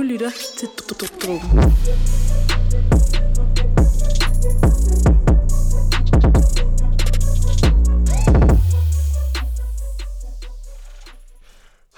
Du lytter til Dråben.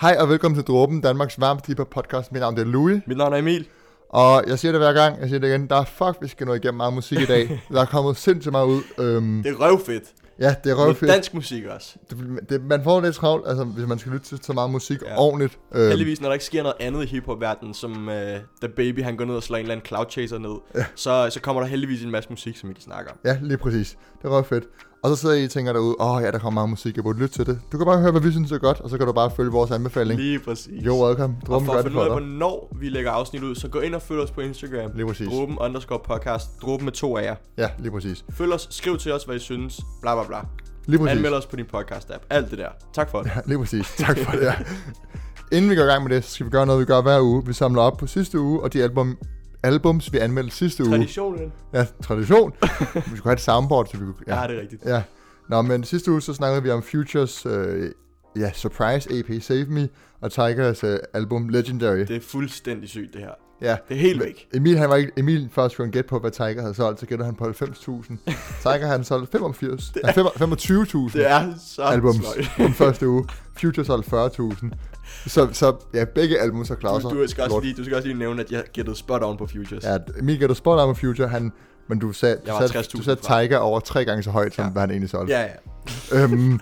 Hej og velkommen til Dråben, Danmarks varmeste hiphop podcast. Mit navn er Louis, Mit navn er Emil. og jeg siger det hver gang, jeg siger det igen, der er fuck, vi skal nå igennem meget musik i dag. der er kommet sindssygt meget ud. Øhm, Det er røvfedt. Ja, det er røvfedt. dansk musik også. Det, det, man får lidt travlt, altså, hvis man skal lytte til så meget musik Ja. ordentligt. Øhm, Heldigvis, når der ikke sker noget andet i hiphop-verdenen, som uh, Da Baby han går ned og slår en eller anden cloud chaser ned, ja. så, så kommer der heldigvis en masse musik, som vi kan snakke om. Ja, lige præcis. Det er røvfedt. Og så sidder I og tænker derude, åh oh, ja, der kommer meget musik, jeg burde lytte til det. Du kan bare høre, hvad vi synes er godt, og så kan du bare følge vores anbefaling. Lige præcis. Jo, welcome. og Dråben for at finde ud af, hvornår vi lægger afsnit ud, så gå ind og følg os på Instagram. Lige præcis. Dråben underscore podcast. Dråben med to af jer. Ja, lige præcis. Følg os, skriv til os, hvad I synes. Bla bla bla. Lige præcis. Anmeld os på din podcast-app. Alt det der. Tak for det. Ja, lige præcis. Tak for det. Ja. Inden vi går i gang med det, så skal vi gøre noget, vi gør hver uge. Vi samler op på sidste uge, og de album, albums, vi anmeldte sidste uge. Traditionen. Ja, tradition. vi skulle have et soundboard, så vi kunne... Ja, det er rigtigt. Ja. Nå, men sidste uge, så snakkede vi om Futures, øh, ja, Surprise EP Save Me, og Tigers øh, album Legendary. Det er fuldstændig sygt, det her. ja. Det er helt væk. Emil, han var ikke, Emil først skulle gætte på, hvad Tiger havde solgt, så gætter han på 90.000. Tiger havde solgt 85, nej, 25.000 Det er så albums sløjt. den første uge. Future solgte 40.000. Så, så ja, begge album så klarer sig. Du, du, skal også lige, du skal også lige nævne, at jeg gættede spot on på Futures. Ja, Emil gætter spot on med Future, han, men du sagde, du sagde, 60.000 du sagde. Tiger over tre gange så højt, som Ja. hvad han egentlig solgte. ja. ja. Øhm,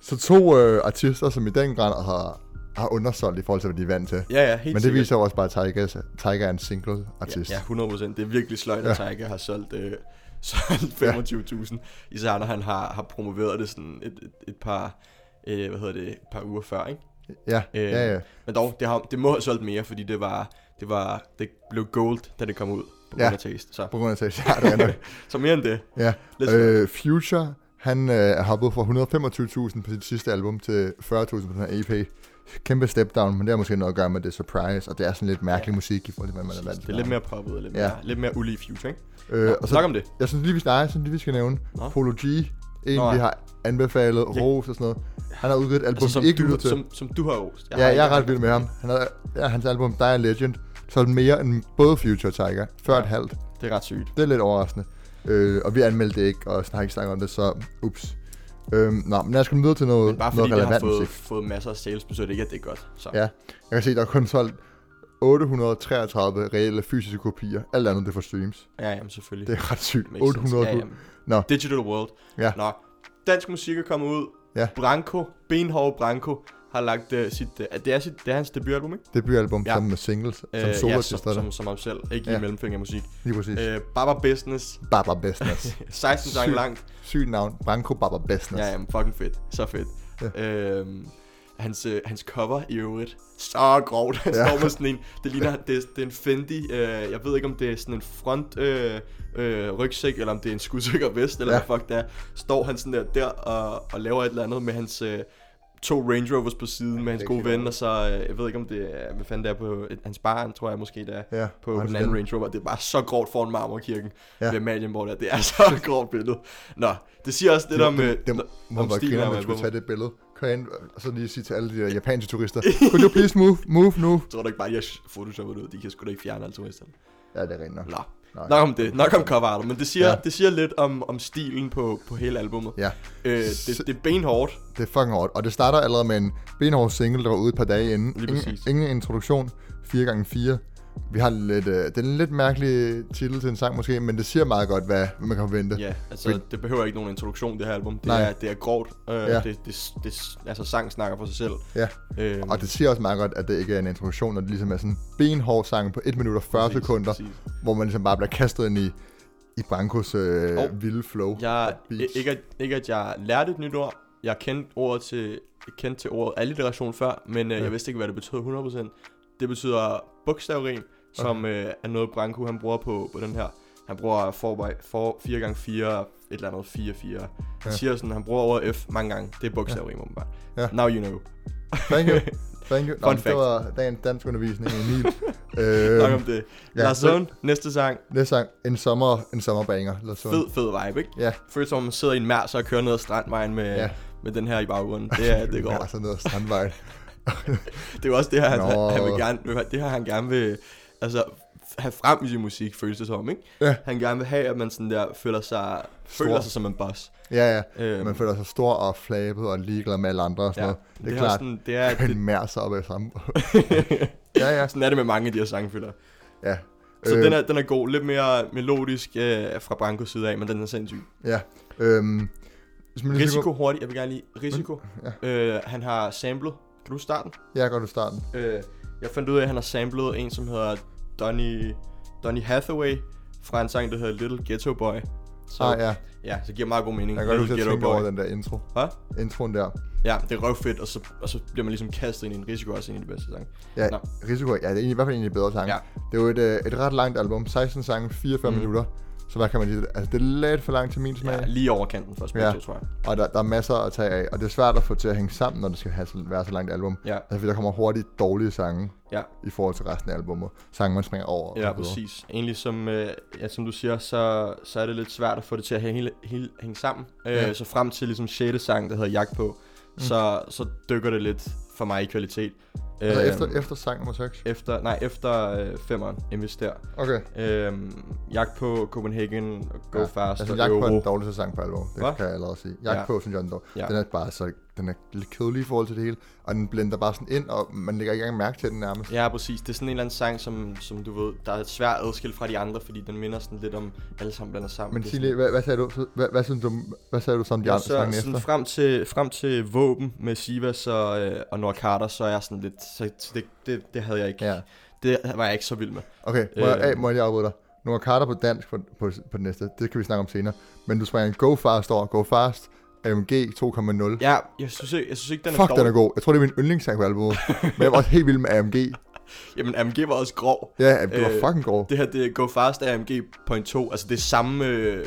så to øh, artister, som i den grad har, har undersolgt i forhold til, hvad de er vant til. Ja, ja, helt Men det sikkert. viser jo også bare, at Tiger, Tiger er en single artist. Ja, ja 100%. Det er virkelig sløjt, at Tiger har solgt, øh, solgt 25.000. Især når han har, har promoveret det sådan et, et, et par, øh, hvad hedder det, et par uger før, ikke? Ja, Øh, ja, ja. Men dog, det, har, det må have solgt mere, fordi det var, det var, det blev gold, da det kom ud på Ja. grund af taste. Så, På grund af taste. Ja, det er så mere end det. Ja. Øh, Future, han øh, hoppet fra 125.000 på sit sidste album til 40.000 på den her EP. Kæmpe step down, men det har måske noget at gøre med det surprise, og det er sådan lidt mærkelig Ja. musik i forhold til, hvad man er vant Det til. er lidt mere poppet, lidt, Ja. mere, lidt mere ulige Future, ikke? Øh, Nå, og så, om det. jeg synes lige, vi, nej, jeg synes lige, vi skal nævne Nå. Polo G, en Nå, vi har anbefalet, Ja. Rose og sådan noget. Han har udgivet et album, Altså, som, ikke du, lytter til. som, som du har rost. ja, har jeg er ret vild med ham. Han har, ja, hans album, Die a Legend, solgt mere end både Future Tiger. Før Ja. et halvt. Det er ret sygt. Det er lidt overraskende. Øh, og vi anmeldte det ikke, og har ikke snakket om det, så ups. Øhm, nå, men lad os komme videre til noget, Men bare noget fordi det har relevant fået, musik. fået masser af sales, betyder det ikke, at det er godt. Så. Ja, jeg kan se, der er kun solgt 833 reelle fysiske kopier. Alt andet, det er for streams. ja jamen, selvfølgelig. Det er ret sygt. Makes sense. 800 Ja. Nå. Digital World. Ja. Nå. Dansk musik er kommet ud. Ja. Branko, benhård Branko, har lagt uh, sit, uh, det, er sit, det er hans debutalbum, ikke? Debutalbum Ja. sammen med singles, som Øh, uh, ja, som, som, som ham selv. Ikke ja. I mellemfinger musik. Lige præcis. Uh, Baba Business, Baba Business. 16 sange langt. Sygt navn. Branko Baba Business. Ja, jamen, fucking fedt. Så fedt. Ja. Øhm, hans, øh, hans cover i øvrigt, så grovt. Han Ja. står med sådan en, det ligner, det, er- det er en Fendi, øh, jeg ved ikke om det er sådan en front øh, øh, rygsæk, eller om det er en skudsikker vest, eller Ja. hvad fuck det er. Står han sådan der, der og, og laver et eller andet med hans øh, to Range Rovers på siden med hans det gode ven, og så, øh, jeg ved ikke om det er, hvad fanden det er på et, hans barn, tror jeg måske det er. Ja, På, på den anden. Range Rover. Det er bare så grovt foran Marmorkirken Ja. ved Amalienborg der. Det er så grovt billede. Nå, det siger også lidt om... øh, det, det, det må om være stilen kvinder, af man skulle tage det billede. Ind, og så lige sige til alle de der japanske turister, could you please move, move nu? Tror du ikke bare, at jeg photoshoppet ud? De kan sgu da ikke fjerne alle turisterne. Ja, det er rent nok. Nå, Nej. nok om det. Nok om cover art, men det siger, Ja. det siger lidt om, om stilen på, på hele albummet. Ja, Øh, det, det er benhårdt. det er fucking hårdt. Og det starter allerede med en benhård single, der var ude et par dage inden. Lige Ingen, ingen introduktion. 4x4. Vi har lidt, øh, det er en lidt mærkelig titel til en sang måske, men det siger meget godt, hvad, man kan forvente. Ja, altså Men- det behøver ikke nogen introduktion, det her album. Det, Nej. er, det er grovt. Øh, Ja. det, det, det, altså sang snakker for sig selv. Ja. Øh, Og det siger også meget godt, at det ikke er en introduktion, når det ligesom er sådan en benhård sang på 1 minut og 40 præcis, sekunder, præcis. hvor man ligesom bare bliver kastet ind i, i Brankos øh, Og vilde flow. Jeg, ikke, at, ikke at jeg lærte et nyt ord. Jeg kendte ordet til, kendte til ordet alliteration før, men øh, Ja. jeg vidste ikke, hvad det betød 100%. Det betyder bogstavrim, som øh, er noget Branko han bruger på, på den her. Han bruger 4x4, et eller andet 4-4. Han Ja. siger sådan, han bruger ordet F mange gange. Det er bogstavrim, åbenbart. Ja. Now you know. Thank you. Thank you. Nå, Fun men det fact. var dagens dansk undervisning Emil. øh, Nok om det. ja, Lars Lund, næste sang. Næste sang, en sommer, en sommerbanger. Så- Fed, fed vibe, ikke? Ja. Føles som, om man sidder i en mærs og kører ned ad strandvejen med, Ja. med den her i baggrunden. Det er, det går. Ja, sådan noget strandvej. det er jo også det her, han, Nå. han vil gerne, det her, han gerne vil, altså, have frem i sin musik, føles det som, ikke? Ja. Han gerne vil have, at man sådan der føler sig, Stor. føler sig som en boss. Ja, ja. Øhm, Man føler sig stor og flabet og ligeglad med alle andre og sådan ja, noget. Det er det klart. Sådan, det er, Han mær sig op ad samme. ja, ja. sådan er det med mange af de her jeg. ja. Så Øh, den, er, den er god, lidt mere melodisk øh, fra Brancos side af, men den er sindssyg. Ja. Øhm, Risiko hurtigt, jeg vil gerne lige, Risiko, øh, han har samlet, kan du starte den? Ja, godt du starten. Øh, jeg fandt ud af, at han har samlet en, som hedder Donny, Donny Hathaway, fra en sang, der hedder Little Ghetto Boy. Så, Ah, ja. ja, så giver meget god mening. Jeg kan godt huske at tænke over den der intro. Hvad? Introen der. Ja, det er røvfedt, og så, og så bliver man ligesom kastet ind i en risiko også ind i de bedste sange. Ja, Nå. Risiko, ja, det er i hvert fald en af de bedre sange. Ja. Det er jo et, øh, et ret langt album. 16 sange, 44 Mhm. mm. minutter. Så hvad kan man sige? Altså, det er lidt for langt til min smag. Ja, lige over kanten for Ja. Spectre, tror jeg. Og der, der er masser at tage af. Og det er svært at få til at hænge sammen, når det skal have, så- være så langt album. Ja, Altså, fordi der kommer hurtigt dårlige sange ja, i forhold til resten af albumet. Sange, man springer over. ja, præcis. Egentlig som, øh, ja, som du siger, så, så er det lidt svært at få det til at hænge, hele, hele, hænge sammen. Øh, Ja. Så frem til ligesom 6. sang, der hedder Jagt på, mm. så, så dykker det lidt for mig i kvalitet. Altså, Øhm, efter, efter sang nummer 6. efter, nej, efter øh, femmeren, Invester. Okay. Øhm, jagt på Copenhagen, Go Ja, Fast Altså, og Jagt på Euro. den dårligste sang på albumet. Det Hva? kan jeg allerede sige. Jagt Ja. på, synes jeg, den, er dårlig. Ja. den er bare så, den er lidt kedelig i forhold til det hele. Og den blender bare sådan ind, og man lægger ikke engang mærke til den nærmest. Ja, præcis. Det er sådan en eller anden sang, som, som du ved, der er svært adskilt fra de andre, fordi den minder sådan lidt om alle sammen blander sammen. Men sig lige, hvad, hvad, sagde du? Så- Hvad, hvad, synes du, hvad sagde du som de Ja, andre så, sange efter? frem til, frem til Våben med Sivas og, øh, og Nord Carter, så er jeg sådan lidt, så det, det, det havde jeg ikke, Ja. det var jeg ikke så vild med. Okay, må, jeg, Øh. må jeg afbryde dig? Nogle Carter på dansk på, på, på det næste. Det kan vi snakke om senere. Men du springer Go Fast over. Go Fast. AMG 2.0. Ja, jeg synes ikke, jeg synes ikke den er Fuck, dårlig. den er god. Jeg tror, det er min yndlingssang på albumet. Men jeg var også helt vild med AMG. Jamen, AMG var også grov. Ja, det var Øh, fucking grov. Det her, det er Go Fast AMG point 2. Altså, det er samme... Øh,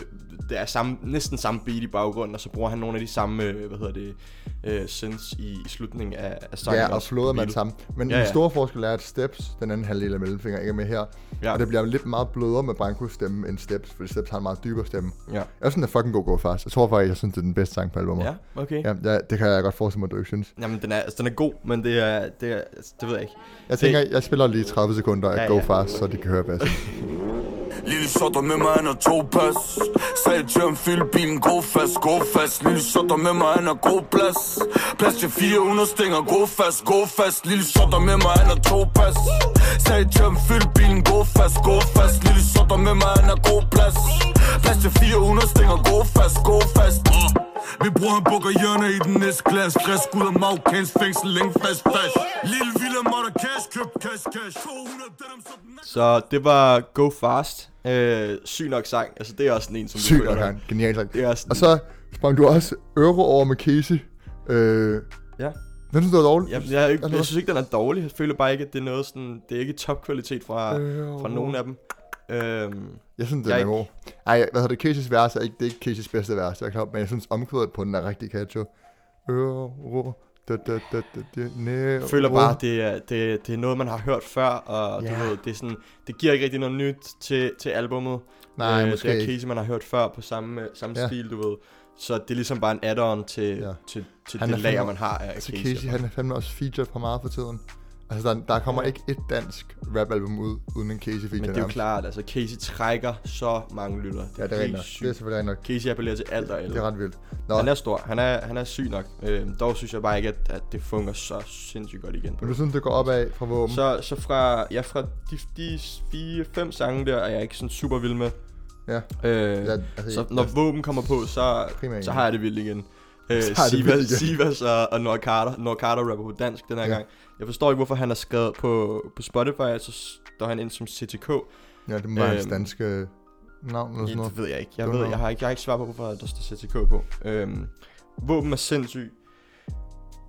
det er samme, næsten samme beat i baggrunden, og så bruger han nogle af de samme, øh, hvad hedder det, øh, synths i, i slutningen af, af sangen. Ja, og flåder man sammen. Men Ja, ja, den store forskel er, at Steps, den anden halvdel af mellemfinger, ikke er med her. Ja. Og det bliver lidt meget blødere med Brancos stemme end Steps, fordi Steps har en meget dybere stemme. Ja. Jeg synes, den er fucking god Go Fast. Jeg tror faktisk, jeg synes, det er den bedste sang på albumet. Ja, okay. ja det, det kan jeg godt forestille mig, at du ikke synes. Jamen, den er, altså, den er god, men det er, det er, altså, det ved jeg ikke. Jeg tænker, jeg spiller lige 30 sekunder af Ja, Go ja. Fast, så de kan høre bedst. Lille shotter med mig, han har to pas Sagde til ham, fyld bilen, gå fast, gå fast. Lille shotter med mig, han har god plads. Plads til 400 stænger, gå fast, gå fast. Lille shotter med mig, han har to pas Sagde til ham, fyld bilen, gå fast, gå fast. Lille shotter med mig, han har god plads. Plads til 400 stænger, gå fast, gå fast. Vi bruger en bukker hjørne i den næste klasse. Frisk ud af marokkansk fængsel, længe fast fast. Lille Villa Motter Cash, køb cash cash 200 dem som den Så det var Go Fast. Øh, syg nok sang. Altså, det er også en, som du Sygt føler nok, han. Genial sang. Det er sådan, Og så sprang du også Euro over med Casey. Øh, Ja. den synes du var dårlig? Jeg, jeg, jeg, Altså, jeg synes ikke, den er dårlig. Jeg føler bare ikke, at det er noget sådan... Det er ikke topkvalitet fra, Øh, fra nogen af dem. Øhm, Jeg synes, den Jeg er er god. Ej, hvad hedder det? Casey's vers er ikke, det er ikke Casey's bedste vers, jeg er klar, men jeg synes omkvædet på den er rigtig catchy. Euro, da, da, da, da, da, næ, føler bare, at det er, det, det er noget, man har hørt før, og Ja. du ved, det, er sådan, det giver ikke rigtig noget nyt til, til albummet. Nej, Øh, måske Det er. Casey, man har hørt før på samme, øh, samme Ja. stil, du ved. Så det er ligesom bare en add-on til, Ja. til, til Han det er lager, man har af Altså Casey. Casey, han er fandme også featured på meget for tiden. Altså, der, der kommer ikke et dansk rapalbum ud, uden en Casey feature Men det er jo klart, altså Casey trækker så mange lytter. Ja, det er rigtigt nok. Det er selvfølgelig nok. Casey appellerer til alt og alle. Det er ret vildt. Nå, Han er stor. Han er, han er syg nok. Øh, dog synes jeg bare ikke, at, at det fungerer så sindssygt godt igen. Men du synes, det går opad fra våben? så, så fra, ja, fra de, de fire, fem sange der, er jeg ikke sådan super vild med. Ja. Øh, Ja, altså, så når våben kommer på, så, Primært så har jeg det vildt igen. Øh, det Sivas. Sivas og, og Nord Carter. Nord Carter rapper på dansk den her Ja. gang. Jeg forstår ikke, hvorfor han har skrevet på, på Spotify, så står han ind som CTK. Ja, det må være hans Øhm, danske navn eller sådan noget. det ved jeg ikke. Jeg, ved, jeg, har ikke, jeg har ikke svar på, hvorfor der står CTK på. Øhm, våben er sindssyg.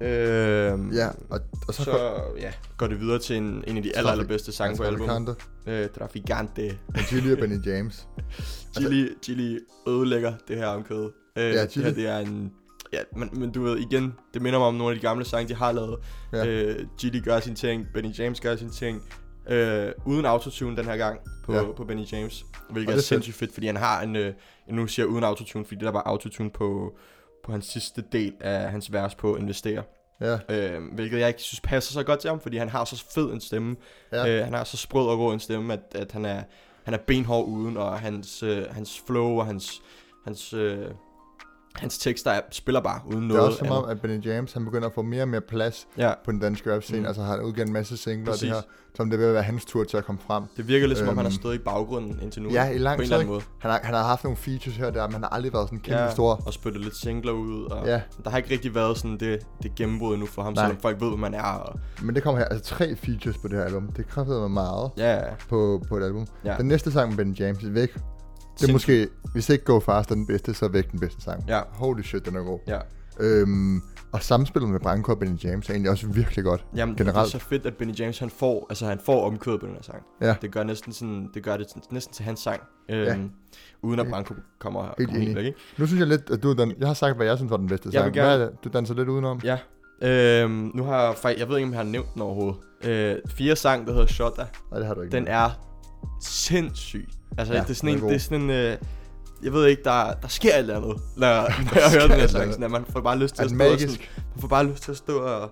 Øhm, Ja, og, og så, så, så ja, går det videre til en, en af de aller, allerbedste sange på albumet. Øh, Traficante. og Gilly og Benny James. Chili, Chili ødelægger det her omkød. Øh, Ja, det Chili. her, det er en... Ja, men, men du ved, igen, det minder mig om nogle af de gamle sange, de har lavet. Ja. Øh, Chili gør sin ting, Benny James gør sin ting. Øh, uden autotune den her gang på, Ja. på Benny James. Hvilket det er, er sindssygt fedt, fordi han har en... Øh, nu siger jeg uden autotune, fordi der var autotune på, på hans sidste del af hans vers på Investere. Ja, Øh, hvilket jeg ikke synes passer så godt til ham, fordi han har så fed en stemme. Ja. Øh, han har så sprød og rå en stemme, at, at han, er, han er benhård uden, og hans, øh, hans flow og hans, hans, øh, hans tekster er, spiller bare uden Det er noget også som om, at Benny James, han begynder at få mere og mere plads Ja, på den danske rap scene. Mm. Altså har han udgivet en masse singler, og det her, som det at være hans tur til at komme frem. det virker lidt som om, han har Øhm, stået i baggrunden indtil nu. Ja, i lang på en tid, eller anden måde. Han har, han har haft nogle features her og der, men han har aldrig været sådan kæmpe Ja, stor. og spyttet lidt singler ud, og Ja, der har ikke rigtig været sådan det, det gennembrud endnu for ham, Nej. selvom folk ved, hvad man er. Og, men det kommer her. Altså tre features på det her album. Det kræftede mig meget ja, på, på et album. ja. Den næste sang med Benny James, Væk. Det er måske, hvis ikke Go Fast er den bedste, så er Væk den bedste sang. Ja. Holy shit, den er god. Ja. Øhm, og samspillet med Branko og Benny James er egentlig også virkelig godt. Jamen, Generelt. det er så fedt, at Benny James, han får, altså, han får omkødet på den her sang. Ja. Det gør næsten sådan, det gør det næsten til hans sang. Øhm, Ja. Uden at Branko kommer, helt kommer helt væk, ikke? Nu synes jeg lidt, at du den, jeg har sagt, hvad jeg synes var den bedste Jeg sang. gerne- Hvad er det? Du danser lidt udenom. Ja. Øhm, nu har jeg faktisk, jeg ved ikke, om jeg har nævnt den overhovedet. Øh, fire sang, der hedder Shota. Nej, det har du ikke. Den er sindssyg. Altså, Ja, det er sådan en, det er sådan en, øh, jeg ved ikke, der, der sker et eller andet, når, når jeg hører den her sang. Sådan, at man får bare lyst til at den stå og sådan, magisk? man får bare lyst til at stå og,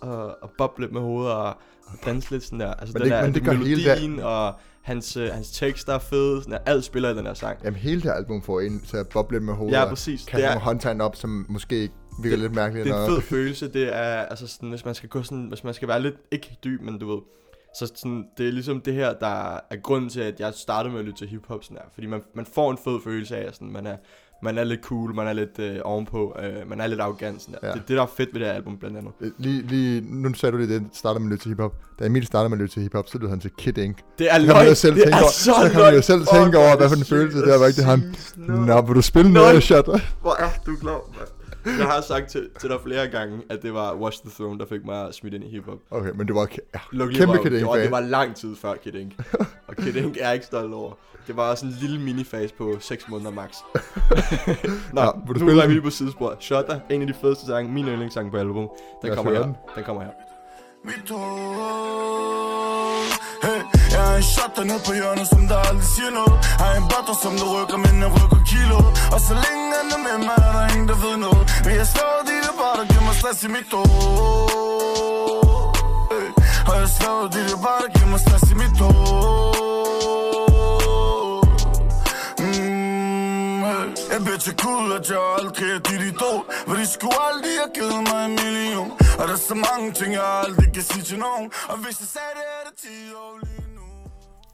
og, og boble lidt med hovedet og, og danse lidt sådan der. Altså, Men den det- der men det gør hele melodien og hans, øh, hans tekster er fede. Sådan der, alt spiller i den her sang. Jamen hele det album får en til at boble med hovedet. Ja, præcis. Det er, nogle håndtegn op, som måske virker lidt mærkeligt. det er en fed følelse. Det er, altså sådan, hvis man skal gå sådan, hvis man skal være lidt, ikke dyb, men du ved, så sådan, det er ligesom det her, der er grunden til, at jeg startede med at lytte til hiphop sådan her. Fordi man, man får en fed følelse af, at sådan, man er, man er lidt cool, man er lidt øh, ovenpå, øh, man er lidt arrogant. Sådan der. Ja. Det er det, der er fedt ved det her album, blandt andet. Øh, Lige, lige, nu sagde du lige, det starter med at lytte til hiphop. Da Emil startede med at lytte til hiphop, så lyttede han til Kid Ink. Det er Så løgn. jo selv det er over- så så kan man jo løgn. selv tænke over, er hvad for en følelse det er, var ikke det han- sige Nå, vil du spille noget, shot? Hvor er du klar, mand? Jeg har sagt til, til dig flere gange, at det var Watch the Throne, der fik mig smidt ind i hiphop. Okay, men du var ja, Luk kæmpe. Kid det, var, det var lang tid før Kid Ink. Og Kid Ink er ikke stolt over. Det var også en lille minifase på 6 måneder max. Nå, Ja, ja, vil du nu spille er vi lige på sidespor. Shota, en af de fedeste sange, min yndlingssange på album. Den kommer her. den. Den kommer her. Jeg er en shot ned på hjørnet, som der aldrig siger noget. Har en butter, som der rykker, men jeg rykker kilo. Og så længe han er med mig, er der ingen, der ved noget. Men jeg slår de der bare, der giver mig stress i mit hoved hey. Og jeg slår de der bare, der giver mig stress i mit hoved mm, hey. Jeg bitch til cool, at jeg aldrig er dit idol. For de skulle aldrig have givet mig en million. Og der er så mange ting, jeg aldrig kan sige til nogen. Og hvis jeg sagde det, er det 10 år lige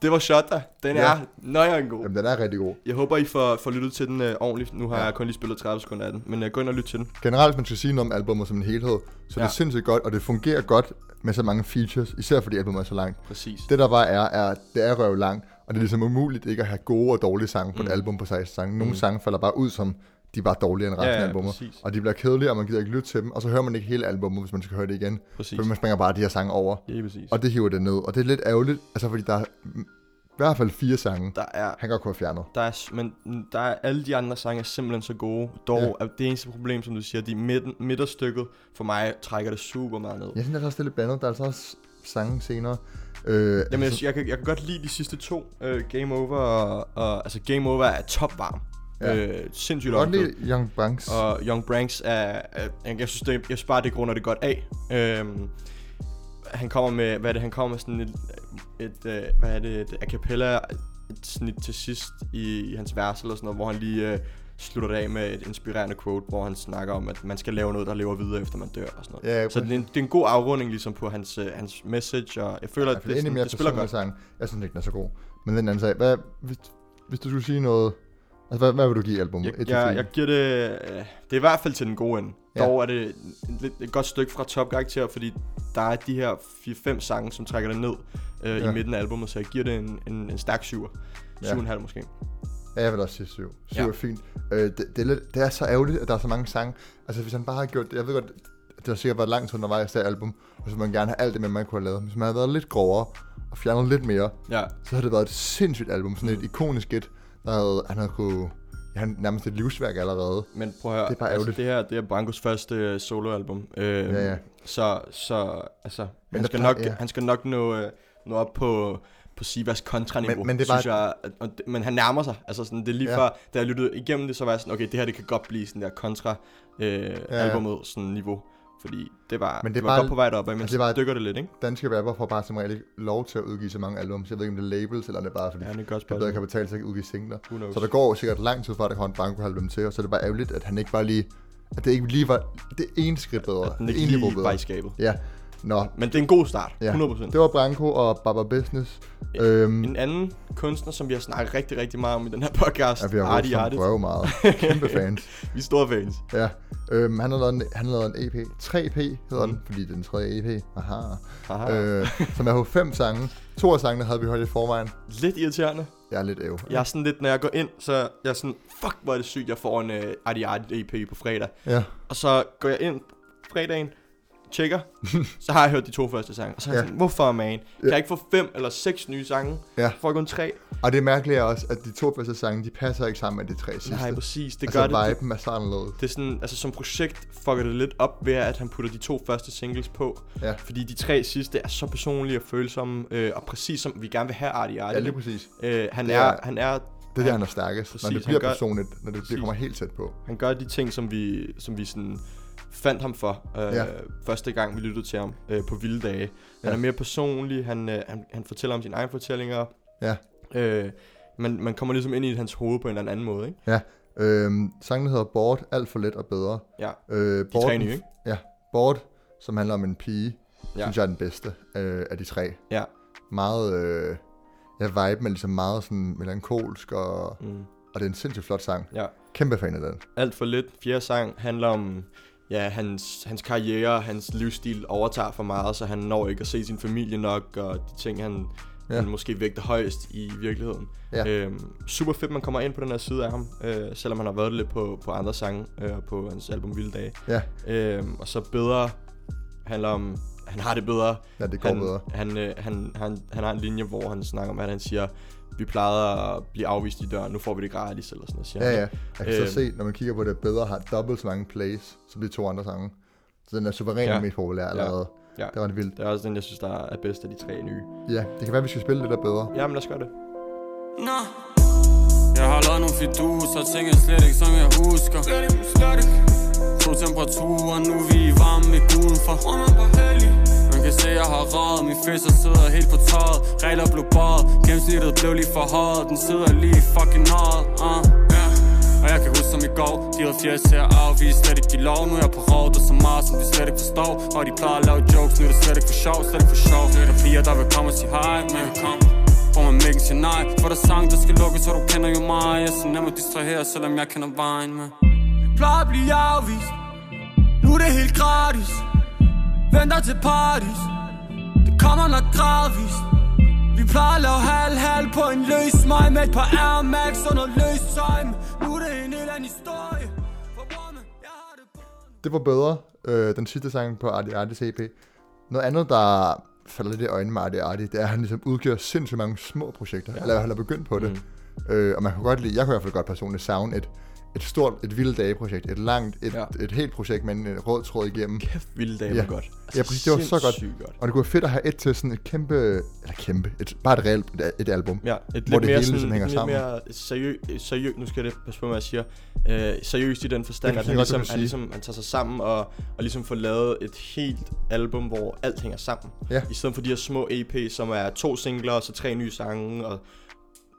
det var Shota. Den Ja. er nøjeren god. Jamen, den er rigtig god. Jeg håber, I får, får lyttet til den øh, ordentligt. Nu har Ja. jeg kun lige spillet 30 sekunder af den. Men øh, gå ind og lyt til den. Generelt, hvis man skal sige noget om albumet som en helhed, så ja. Det er sindssygt godt, og det fungerer godt med så mange features, især fordi albumet er så langt. Præcis. Det der bare er, er, det er røv langt, og det er ligesom umuligt ikke at have gode og dårlige sange på mm. et album på 16 sange. Nogle Mm. sange falder bare ud som, de er bare dårligere end resten Ja, af ja, albumet. præcis. Og de bliver kedelige, og man gider ikke lytte til dem, og så hører man ikke hele albumet, hvis man skal høre det igen. Præcis. For man springer bare de her sange over, Ja, præcis. og det hiver det ned. Og det er lidt ærgerligt, altså fordi der er i hvert fald fire sange, Der er han godt kunne have fjernet. Der er, men der er alle de andre sange er simpelthen så gode. Dog Ja. er det eneste problem, som du siger, de midten, midterstykket for mig trækker det super meget ned. Jeg synes, der er også lidt blandet. Der er altså også sange senere. Øh, Jamen, jeg, altså, jeg, kan, jeg kan godt lide de sidste to. Uh, Game Over og, og... Altså, Game Over er topvarm. Ja. Uh, sindssygt jeg godt lide Young Banks. Og Young Branks er... er jeg, jeg synes, det, jeg bare, det grunder det godt af. Øhm, han kommer med... Hvad er det? Han kommer med sådan et... et øh, hvad er det? Et a cappella et snit til sidst i, i hans vers eller sådan noget, hvor han lige... Øh, slutter det af med et inspirerende quote, hvor han snakker om, at man skal lave noget, der lever videre, efter man dør og sådan noget. Ja, ja, så det er, en, det er en god afrunding ligesom på hans, øh, hans message, og jeg føler, Ja, at det, det er det, spiller godt. sang. Jeg synes ikke, den er så god. Men den anden sag, hvad, hvis, hvis du skulle sige noget... Altså, hvad, hvad vil du give albumet? Jeg, jeg, jeg giver det... Øh, det er i hvert fald til den gode ende. Ja. Ja. Dog er det et, godt stykke fra topkarakter, fordi der er de her 4-5 sange, som trækker det ned øh, Ja. ja. i midten af albumet, så jeg giver det en, en, en stærk 7'er. Ja. 7,5 måske. Ja, jeg vil også sige syv. Syv Ja. er fint. Øh, det, det, er lidt, det er så ærgerligt, at der er så mange sange. Altså, hvis han bare havde gjort det... Jeg ved godt, det har sikkert været langt undervejs det album, og så man gerne have alt det med, man kunne have lavet. Hvis man havde været lidt grovere og fjernet lidt mere, Ja, så havde det været et sindssygt album. Sådan et Mm. ikonisk et, der havde, han havde kunne... Ja, han nærmest et livsværk allerede. men prøv at høre. Det er bare altså, det her det er Brancos første øh, soloalbum. Øh, Ja, ja. Så, så altså, Men han skal, plejer- nok, ja. han skal nok nå, øh, nå op på, på Sivas kontraniveau, Men- men det er synes jeg. at- Og, det- men han nærmer sig. Altså sådan, det er lige Ja. ja. før, da jeg lyttede igennem det, så var jeg sådan, okay, det her det kan godt blive sådan der kontra øh, ja. albumet sådan niveau. Fordi det var, Men det det var var- godt på vej derop, men altså, så det var- dykker det lidt, ikke? Danske rapper får bare som regel ikke lov til at udgive så mange album. Så jeg ved ikke, om det er labels, eller om det er bare fordi, Ja, det er det bedre kan betale sig at udgive singler. Så der går sikkert lang tid, før der kommer en Branko-album til, og så er det bare ærgerligt, at han ikke bare lige... At det ikke lige var det ene skridt bedre. At den det ikke ene niveau lige var i skabet. Ja. Nå, Men det er en god start, Ja. 100%. det var Branko og Baba Business. Øhm, En anden kunstner, som vi har snakket rigtig, rigtig meget om i den her podcast, ja, vi har Artie Artie. røv meget. Kæmpe fans. Vi er store fans. Ja. Øhm, han har lavet en, han har lavet en EP. 3P hedder Mm. den, fordi det er den tredje EP. Aha. Haha. Øh, som er på fem sange. To af sangene havde vi hørt i forvejen. Lidt irriterende. Jeg er lidt æv. Jeg er sådan lidt, når jeg går ind, så jeg er sådan, fuck, hvor er det sygt, jeg får en uh, Artie Artie EP på fredag. Ja. Og så går jeg ind fredagen, tjekker, så har jeg hørt de to første sange. Og så er jeg Ja. sådan, hvorfor man? Kan Ja. jeg ikke få fem eller seks nye sange? Ja. Får jeg kun tre? Og det mærkelige er også, at de to første sange, de passer ikke sammen med de tre sidste. Nej, præcis. Det altså, gør det. det. viben er så anderledes. Det er sådan, altså som projekt fucker det lidt op ved, at han putter de to første singles på. Ja. Fordi de tre sidste er så personlige og følsomme, øh, og præcis som vi gerne vil have Artie Ja, Artie. lige præcis. øh, han, Det er, er- han er, Det er der, han er stærkest. Præcis, når det bliver gør- personligt, når det bliver, kommer helt tæt på. han gør de ting, som vi, som vi sådan fandt ham for øh, Ja. ja. første gang, vi lyttede til ham øh, på vilde dage. Han Ja. er mere personlig, han, øh, han, han fortæller om sine egne fortællinger. Ja. Øh, man, man kommer ligesom ind i hans hoved på en eller anden måde, ikke? Øhm, sangen hedder Bored, alt for let og bedre. Ja, Øh, de Bored, tre nye, ikke? Bored, som handler om en pige, Ja. ja. synes jeg er den bedste øh, af de tre. Ja. Meget, øh, ja, viben er ligesom meget sådan melankolsk, og, Mm. og det er en sindssygt flot sang. Ja. Kæmpe fan af den. Alt for lidt. Fjerde sang handler om, ja, hans, hans karriere, hans livsstil overtager for meget, så han når ikke at se sin familie nok, og de ting, han, ja. han måske vægter højst i virkeligheden. Ja. Øhm, super fedt, man kommer ind på den her side af ham, øh, selvom han har været lidt på, på andre sange øh, på hans album Vilde Dage. Ja, Øhm, og så bedre handler om, han har det bedre. ja det går han, bedre. Han, øh, han, han, han har en linje, hvor han snakker om, at han siger, vi plejede at blive afvist i døren, nu får vi det gratis, eller sådan noget. Siger Ja, ja. Jeg kan Øhm. så se, når man kigger på det, bedre har dobbelt så mange plays, som de to andre sange. Så den er suverænt Ja. ja. mest populær allerede. Ja. Det var ret vildt. Det er også den, jeg synes, der er bedst af de tre nye. Ja, det kan være, vi skal spille det der bedre. Jamen, lad os gøre det. Nå Jeg har lavet nogle fiduser Ting er slet ikke som jeg husker To temperaturer Nu er vi i varme med guden for kan se jeg har røget Min fødsel sidder helt på tøjet Regler blev båret Gennemsnittet blev lige for højet. Den sidder lige fucking nøjet uh. Og jeg kan huske som i går De havde fjerde til at afvise Slet ikke give lov. Nu er jeg på råd Der så meget som de slet ikke forstår. Og de plejer at lave jokes Nu er det slet ikke for sjov Slet ikke for sjov. Nu er der piger der vil komme og sige hej Men jeg kom hvor man ikke siger nej. For der sang, der skal lukkes, så du kender jo mig. Jeg er så nem at distrahere, selvom jeg kender vejen med Vi plejer at blive afvist. Nu er det helt gratis. Venter til parties Det kommer nok gradvist Vi plejer at lave halv-halv på en løs mig Med et par Air Max og noget løs tøj Nu er det en helt anden historie For woman, jeg har det var bedre, øh, den sidste sang på Artie Artie CP. Noget andet, der falder lidt i øjnene med Artie Artie, det er, at han ligesom udgiver sindssygt mange små projekter. Ja. Eller han er begyndt på det. Mm. Øh, og man kan godt lide, jeg kunne i hvert fald godt personligt savne et, et stort, et vildt dageprojekt. Et langt, et, Ja. et helt projekt med en rød tråd igennem. Kæft, vilde dage Ja. var godt. Altså, Ja, præcis, det var så godt. godt. Og det kunne være fedt at have et til sådan et kæmpe, eller kæmpe, et, bare et reelt et, et album. Ja, et Hvor lidt det mere, hele sådan, ligesom hænger et lidt sammen. mere seriøst, seriø, nu skal jeg passe på, hvad jeg siger, øh, seriøst i den forstand, Det at kan han ligesom, han, ligesom, han tager sig sammen og, og ligesom får lavet et helt album, hvor alt hænger sammen. Ja. I stedet for de her små EP, som er to singler og så tre nye sange, og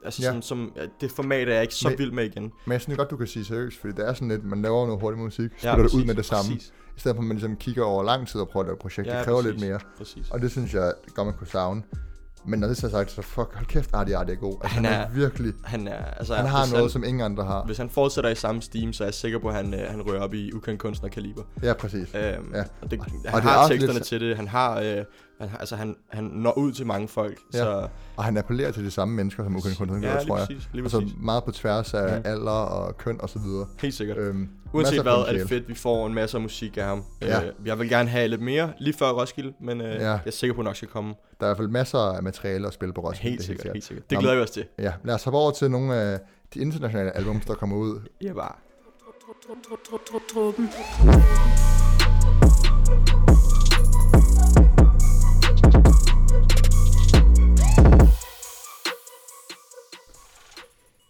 altså Ja. sådan, som, ja, det format er jeg ikke så Men- vild med igen. Men jeg synes godt, du kan sige seriøst, fordi det er sådan lidt, man laver noget hurtig musik, Ja, spiller det ud præcis, med det samme, Præcis, i stedet for at man ligesom kigger over lang tid og prøver at lave et projekt. Ja, det kræver præcis. lidt mere. præcis. Og det synes jeg godt, man kunne savne. Men når det så er sagt, så fuck, hold kæft, Artie Artie er god. Altså, Han han, er, er- virkelig, Han, er, altså, han har noget, han, som ingen andre har. Hvis han fortsætter i samme steam, så er jeg sikker på, at han, øh, han rører op i ukendt kunstnerkaliber. Ja, præcis. Øhm, Ja. og det, Og han det er har teksterne lidt- til det, han har, øh, han, har- altså han, han når ud til mange folk, Ja. så Og han appellerer til de samme mennesker, som ukendt kunstner ja, gør, tror jeg. præcis, lige Altså præcis. meget på tværs af Mm. alder og køn og så videre. Helt sikkert. Øhm, Uanset hvad, er det fedt, vi får en masse af musik af ham. Ja. Øh, jeg vil gerne have lidt mere, lige før Roskilde, men øh, Ja. jeg er sikker på, at nok skal komme. Der er i hvert fald masser af materiale at spille på Roskilde. Helt det er sikkert, helt sikkert. Det glæder vi os til. Ja, lad os hoppe over til nogle af de internationale albums, der kommer ud. Ja, bare. Truppen.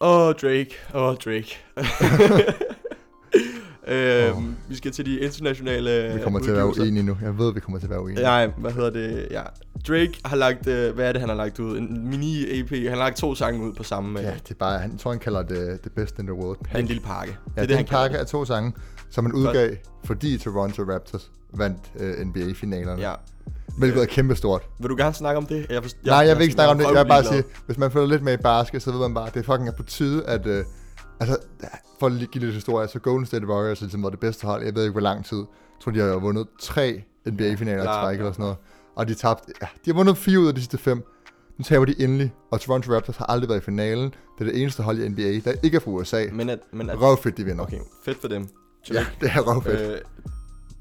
Åh, oh, Drake. Åh, oh, Drake. Øh, Åh. Vi skal til de internationale Vi kommer til at være uenige nu. Jeg ved, vi kommer til at være uenige. Nej, hvad hedder det? Ja. Drake har lagt, øh, hvad er det, han har lagt ud? En mini-EP. Han har lagt to sange ud på samme... Ja, Ja, det er bare, han tror, han kalder det the best in the world. det er en lille pakke. Ja, det er det, han en pakke af to sange, som han udgav, fordi Toronto Raptors vandt øh, NBA-finalerne. det. Ja. Hvilket er kæmpestort. Vil du gerne snakke om det? Jeg, forst- Nej, jeg vil ikke snakke om det. Jeg vil bare sige, hvis man følger lidt med i basket, så ved man bare, at det fucking er på tide, at... Øh, altså, for at give lidt historie, så Golden State Warriors ligesom var det bedste hold. Jeg ved ikke, hvor lang tid. Jeg tror, de har vundet tre NBA-finaler i træk ja. eller sådan noget. Og de tabte... Ja, de har vundet fire ud af de sidste fem. Nu taber de endelig, og Toronto Raptors har aldrig været i finalen. Det er det eneste hold i NBA, der ikke er fra USA. Men at, men at, Røvfedt, de vinder. okay, fedt for dem. Ja, Tillykke. det er røvfedt. Øh,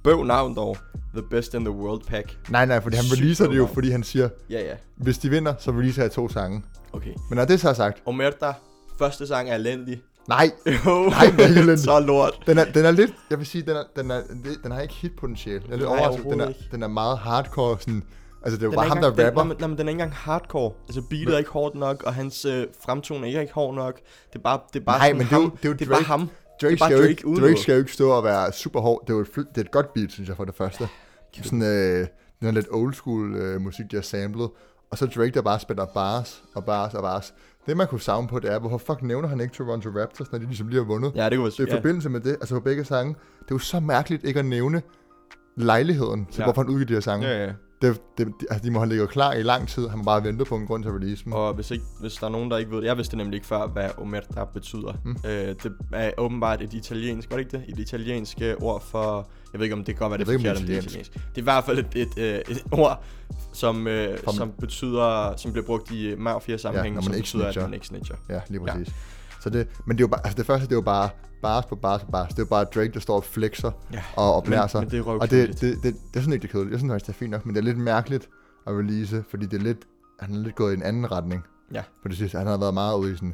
bøv navn dog. The best in the world pack. Nej, nej, fordi han Sygt releaser det jo, navn. fordi han siger, Ja, ja. hvis de vinder, så releaser jeg to sange. Okay. Men når det så er sagt, Omerta, første sang er elendig. nej, Jo, Nej, det er ikke elendig. så lort. den er, den er lidt, jeg vil sige, den, er, den, er, den har ikke hitpotentiale. Jeg er lidt Nej, overrasket. Den er, overhovedet ikke. den er meget hardcore, sådan, altså det er jo Den bare er ham, ikke der rapper. Den, nej, men- nej, men den er ikke engang hardcore. Altså beatet er ikke hårdt nok, og hans øh, fremtoning er ikke hård nok. Det er bare, det er bare Nej, sådan men det er jo- ham. det er jo er bare Drake. ham. Drake, skal jo Drake ikke, Drake skal jo ikke stå og være super hård. Det er jo et, det er et godt beat, synes jeg, for det første. Sådan, øh, den lidt old school øh, musik, de har samlet. Og så Drake, der bare spiller bars og bars og bars. Det, man kunne savne på, det er, hvorfor fuck nævner han ikke Toronto Raptors, når de ligesom lige har vundet? Ja, det kunne Det er i være forbindelse med det, altså på begge sange. Det er jo så mærkeligt ikke at nævne lejligheden til, Ja. hvorfor han udgiver de her sange. Ja, ja. Det, det, de, altså, de må have ligget klar i lang tid. Han må bare vente på en grund til at release dem. Og hvis, ikke, hvis der er nogen, der ikke ved det, jeg vidste nemlig ikke før, hvad omerta betyder. Mm. Øh, det er åbenbart et italiensk, var det ikke det? Et italiensk øh, ord for, jeg ved ikke om det kan godt være det forkert, det er om det er italiensk. Det er i hvert fald et, et, øh, et ord, som, øh, Som- betyder, som bliver brugt i mafia sammenhæng, Ja, som ikke betyder, snitcher. at man ikke snitcher. Ja, lige Ja. Så det, men det er jo bare, altså det første, det er jo bare bars på bars på bars. Det er jo bare Drake, der står og flexer Ja, og, og blærer sig. men det er og det, røvkedeligt. det, det, det, er sådan ikke det kedeligt. Jeg synes faktisk, det er fint nok, men det er lidt mærkeligt at release, fordi det er lidt, han er lidt gået i en anden retning. Ja. For det sidste, han har været meget ude i sådan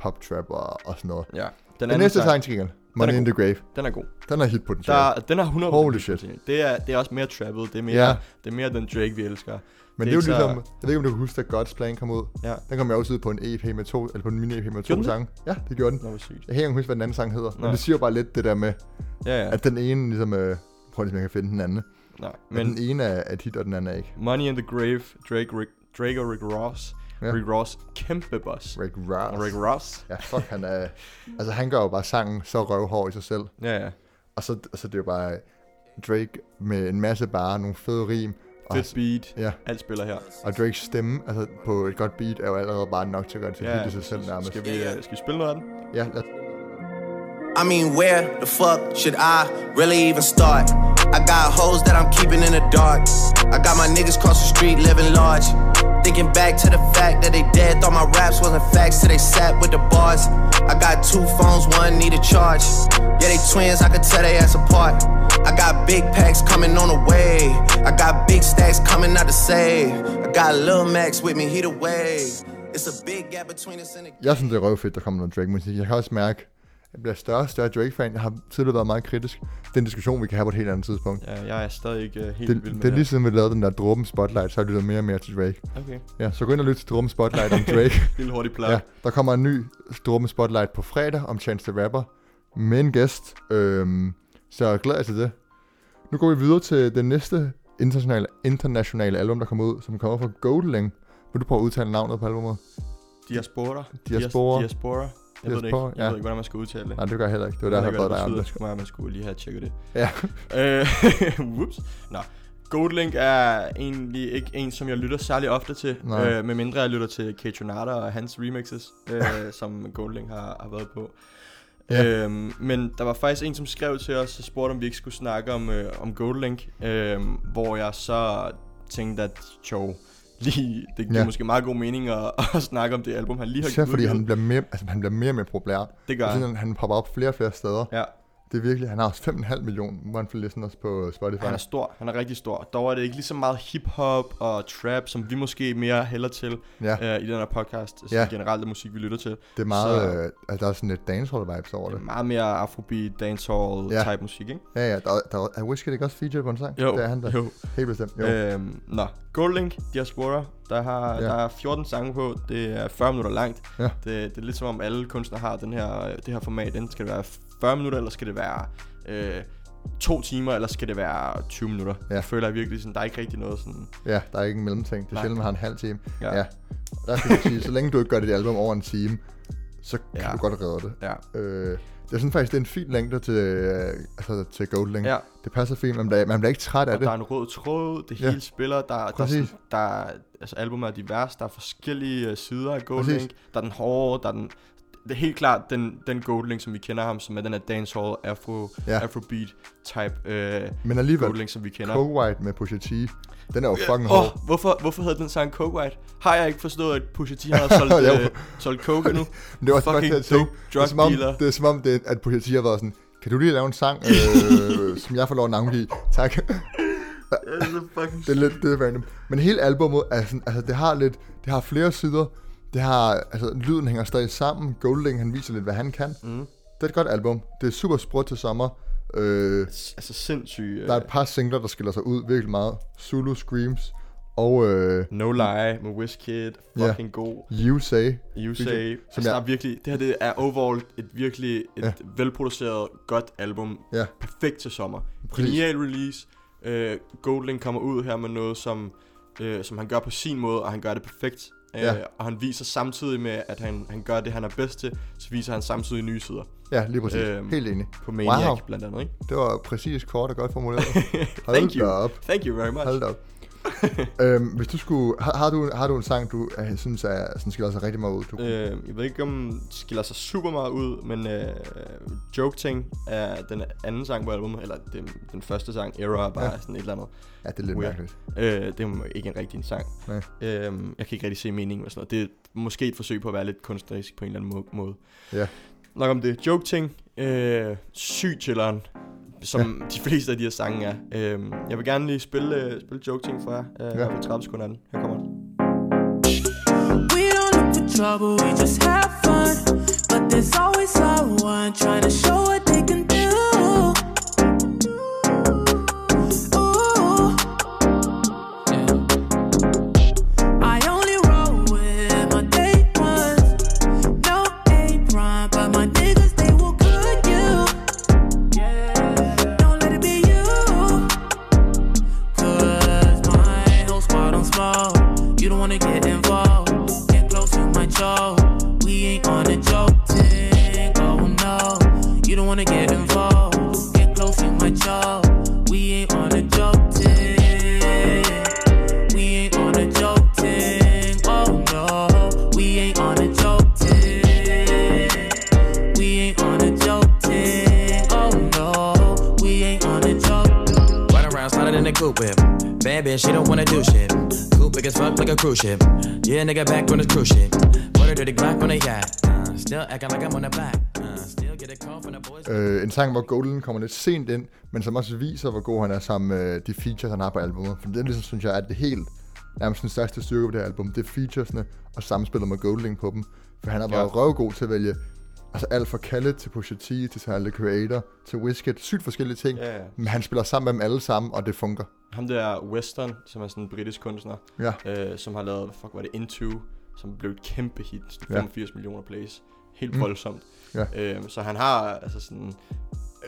pop trap og, og sådan noget. Ja. Den, Den anden næste sang, til gengæld, Money in the Grave, den er god. den er hit potentiale. Der, den er 100% Holy shit. Det er, det er også mere trappet. Det er mere, Ja. det er mere den Drake, vi elsker. Men det det, er jo ligesom, så- jeg ved ikke, om du kan huske, at God's Plan kom ud. Ja. Den kom jo også ud på en EP med to, eller på en mini-EP med to sange. Ja, det gjorde den. Nå, sygt. Jeg kan ikke huske, hvad den anden sang hedder. Men Nej. det siger jo bare lidt det der med, Ja, ja. at den ene ligesom, øh, prøv lige, om jeg kan finde den anden. Nej, Men men den ene er er hit, og den anden er ikke. Money in the Grave, Drake, Rick, Drake og Rick Ross. Ja. Ja. Rick Ross, kæmpe boss. Rick Ross. Rick Ross. Ja, fuck, han er... altså, han gør jo bare sangen så røvhård i sig selv. Ja, ja. Og så, så det er jo bare Drake med en masse bare, nogle fede rim. Og, Fedt beat. Ja, Alt spiller her. og Drakes stemme altså, på et godt beat er jo allerede bare nok til at gøre det til ja, Ja, hit i sig selv nærmest. Skal vi, uh, skal vi spille noget af den? Ja, lad, I mean, where the fuck should I really even start? I got hoes that I'm keeping in the dark. I got my niggas cross the street living large. Thinking back to the fact that they dead, thought my raps wasn't facts till they sat with the bars. I got two phones, one need a charge. Yeah, they twins, I could tell they ass apart. I got big packs coming on the way. I got big stacks coming out to save. I got Lil Max with me, he the wave. It's a big gap between us and the jeg synes, det er røvfedt, der kommer noget Drake-musik. Jeg kan også mærke, at jeg bliver større og større Drake-fan. Jeg har tidligere været meget kritisk. Det er en diskussion, vi kan have på et helt andet tidspunkt. Ja, jeg er stadig ikke uh, helt Det, vild med det er lige siden vi lavede den der Dråben Spotlight, så har jeg lyttet mere og mere til Drake. Okay, Ja, så gå ind og lyt til Dråben Spotlight om Drake. lille hurtigt plug. Ja, der kommer en ny Dråben Spotlight på fredag om Chance the Rapper med en gæst. Øhm, så jeg glæder jer til det. Nu går vi videre til det næste internationale, internationale album, der kommer ud, som kommer fra Goldling. Vil du prøve at udtale navnet på albumet? Diaspora. Diaspora. Diaspora. Jeg ved det ikke. Jeg ja. ved ikke, hvordan man skal udtale det. Nej, det gør jeg heller ikke. Det var derfor, jeg bad dig om det skulle man skulle lige have tjekket det. Ja. Øh, whoops. Nå. Goldlink er egentlig ikke en, som jeg lytter særlig ofte til, Nej. øh, medmindre jeg lytter til Kaytronada og hans remixes, øh, som Goldlink har, har været på. Ja. Øhm, men der var faktisk en, som skrev til os og spurgte, om vi ikke skulle snakke om, øh, om Goldlink, øh, hvor jeg så tænkte, at jo, lige, det giver Ja. måske meget god mening at, at snakke om det album, han lige har Især fordi han bliver mere, altså, han bliver mere mere populær. Det gør han, han popper op flere og flere steder. Ja, Det er virkelig, han har også 5,5 millioner monthly listeners på Spotify. han er stor, han er rigtig stor. Dog er det ikke lige så meget hip-hop og trap, som vi måske mere hælder til Ja, øh, i den her podcast, altså Ja. generelt det musik, vi lytter til. det er meget, så- øh, altså, der er sådan lidt dancehall vibes over Det det. meget mere afrobeat, dancehall Ja. type musik, ikke? Ja, ja, der, der, er Wizkid ikke også feature på en sang? Jo, Det er han der. jo. Helt bestemt. Jo. Øhm, nå, Goldlink, Diaspora, Der, har, Ja. der er 14 sange på. Det er 40 minutter langt. Ja. Det, det er lidt som om alle kunstnere har den her, det her format. Enten skal være 40 minutter, eller skal det være øh, to timer, eller skal det være 20 minutter. Ja. Jeg føler virkelig, sådan, der er ikke rigtig noget sådan... Ja, der er ikke en mellemting. Det er Nej. sjældent, man har en halv time. Ja. ja. Der skal jeg sige, så længe du ikke gør dit album over en time, så kan Ja. du godt redde det. Ja. Øh, jeg synes faktisk, det er en fin længde til, øh, altså, til Goldling. Ja. Det passer fint, man bliver, man bliver ikke træt af Og det. der er en rød tråd, det Ja. hele spiller, der, der, er Præcis. der er, altså albumet er divers, der er forskellige øh, sider af Gold Præcis. Link. Der er den hårde, der er den, det er helt klart den, den Gold Link, som vi kender ham, som er den her dancehall, afro, Ja. afrobeat type øh, Men alligevel, Gold Link, som vi kender. Coke White med Pusha T, den er jo fucking hård. oh, hvorfor, hvorfor hedder den sang Coke White? Har jeg ikke forstået, at Pusha T har solgt, øh, solgt coke? Men det også godt fucking dope det er, drug om, dealer. det er som om, det, at Pusha T har været sådan, kan du lige lave en sang, øh, som jeg får lov at navngive? Tak. Det er lidt det er random. Men hele albummet, er sådan, altså det har lidt, det har flere sider. Det har, altså lyden hænger stadig sammen. Golding, han viser lidt, hvad han kan. Mm. Det er et godt album. Det er super sprødt til sommer. Øh, Altså sindssygt. der er et par singler, der skiller sig ud virkelig meget. Zulu Screams og øh, No Lie med Wizkid, fucking god. You Say. You Som Say, jeg- altså, der er virkelig, det her det er overall et virkelig et ja. velproduceret, godt album. Ja. Perfekt til sommer. Præcis. Genial release. Uh, Goldling kommer ud her med noget, som, uh, som han gør på sin måde, og han gør det perfekt. Ja. Og han viser samtidig med, at han, han gør det, han er bedst til, så viser han samtidig nye sider. Ja, lige præcis. Øhm, Helt enig. På Maniac Wow. blandt andet, ikke? Det var præcis kort og godt formuleret. Hold Thank you. op. Thank you very much. Hold op. øhm, hvis du skulle, har, har, du, har du en sang, du øh, synes er, sådan skiller sig rigtig meget ud? Du, Øh, jeg ved ikke, om det skiller sig super meget ud, men øh, Joke Ting er den anden sang på albumet, eller den, den første sang, Error, er bare Ja. sådan et eller andet. ja, det er lidt weird. mærkeligt. Øh, det er ikke en rigtig en sang. Nej. Øh, jeg kan ikke rigtig se meningen med sådan noget. Det er måske et forsøg på at være lidt kunstnerisk på en eller anden må- måde. Ja. Nok om det. Joke Ting, øh, sygt chilleren, som de fleste af de her sange er. Øh, jeg vil gerne lige spille, øh, spille Joke Ting for jer. Øh, Ja. ja. på 30 sekunder af den. Her kommer den. We don't look for trouble, we just have fun. But there's always someone trying to show what they can do. Sliding in the coupe whip. Bad bitch, she don't wanna do shit. Coupe big as fuck like a cruise ship. Yeah, nigga back on his cruise shit. Put her to the Glock on the yacht. Uh, still acting like I'm on the block. Uh, still get a call from the boys. Øh, en sang, hvor Golden kommer lidt sent ind, men som også viser, hvor god han er sammen med de features, han har på albumet. For det ligesom, synes jeg, er det helt nærmest den største styrke på det her album. Det er featuresne og samspillet med Golding på dem. For han har været Ja. røvgod til at vælge altså alt fra Khaled til Pusha T, til Tyler, the Creator, til Wizkid. Sygt forskellige ting. Ja, ja. Men han spiller sammen med dem alle sammen, og det fungerer. Ham der Western, som er sådan en britisk kunstner, Ja. øh, som har lavet, fuck var det, Into, som blev et kæmpe hit, sådan Ja. 85 millioner plays. Helt Mm. voldsomt. Ja. Øh, så han har altså sådan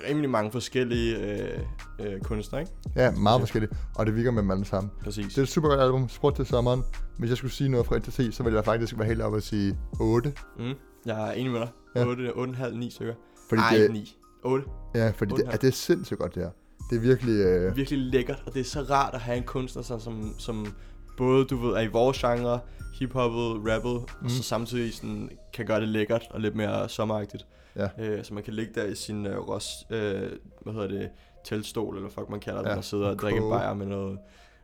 rimelig mange forskellige øh, øh, kunstnere, ikke? Ja, meget forskelligt. Og det virker med dem alle sammen. Præcis. Det er et super godt album, spurgt til sommeren. Hvis jeg skulle sige noget fra 1 til 10, så ville jeg faktisk være helt oppe at sige 8. Mm. Jeg er enig med dig. Ja. 8, 8,5, 9 stykker. Fordi Ej, det, 9. 8. ja, fordi det, 8,5. ja, det er sindssygt godt, det her. Det er virkelig... Øh, Virkelig lækkert, og det er så rart at have en kunstner, som, som, som både, du ved, er i vores genre, hiphoppet, rappet, mm. og så samtidig sådan, kan gøre det lækkert og lidt mere sommeragtigt. Ja. Øh, så man kan ligge der i sin øh, ros, øh, hvad hedder det, teltstol, eller fuck man kalder det, Ja, og sidde og drikke en bajer med noget,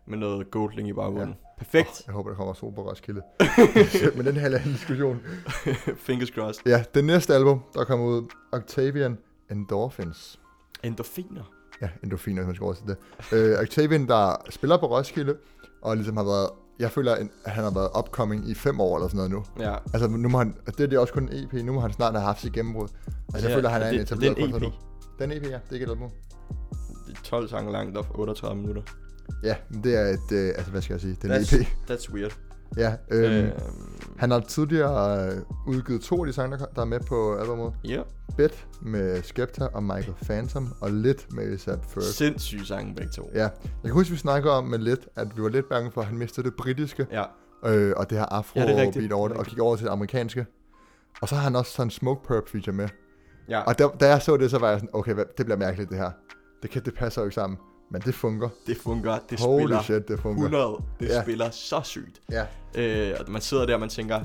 med noget goldling i baggrunden. Ja. Perfekt. Jeg håber, der kommer sol på Roskilde. Men den her er en anden diskussion. Fingers crossed. Ja, det næste album, der kommer ud, Octavian Endorphins. Endorfiner. Ja, endorfiner, hvis man skal oversætte det. Øh, Octavian, der spiller på Roskilde, og ligesom har været... Jeg føler, at han har været upcoming i fem år eller sådan noget nu. Ja. Altså, nu må han, det er det også kun en EP. Nu må han snart have haft sit gennembrud. Altså, jeg føler, han er en det, etableret en kunstner EP. nu. Den EP, ja. Det er ikke et album. Det er 12 sange langt og 38 minutter. Ja, det er et... Øh, altså, hvad skal jeg sige? Det er en That's, EP. that's weird. Ja, øhm, Øh, øh, han har tidligere øh, udgivet to af de sange, der, er med på albumet. ja. Bet med Skepta og Michael Phantom, og Lidt med A$AP Ferg. Sindssyge sange begge to. Ja, jeg kan huske, vi snakker om med Lidt, at vi var lidt bange for, at han mistede det britiske, Ja. øh, og det her afro Ja, det rigtigt. beat over Det og gik over til det amerikanske. Og så har han også sådan en Smoke Perp feature med. ja. Og da, da jeg så det, så var jeg sådan, okay, det bliver mærkeligt det her. Det, kan, det passer jo ikke sammen. Men det fungerer. Det fungerer. Det Holy spiller shit, det fungerer. 100. Det Ja. spiller så sygt. Ja, Øh, og man sidder der, og man tænker,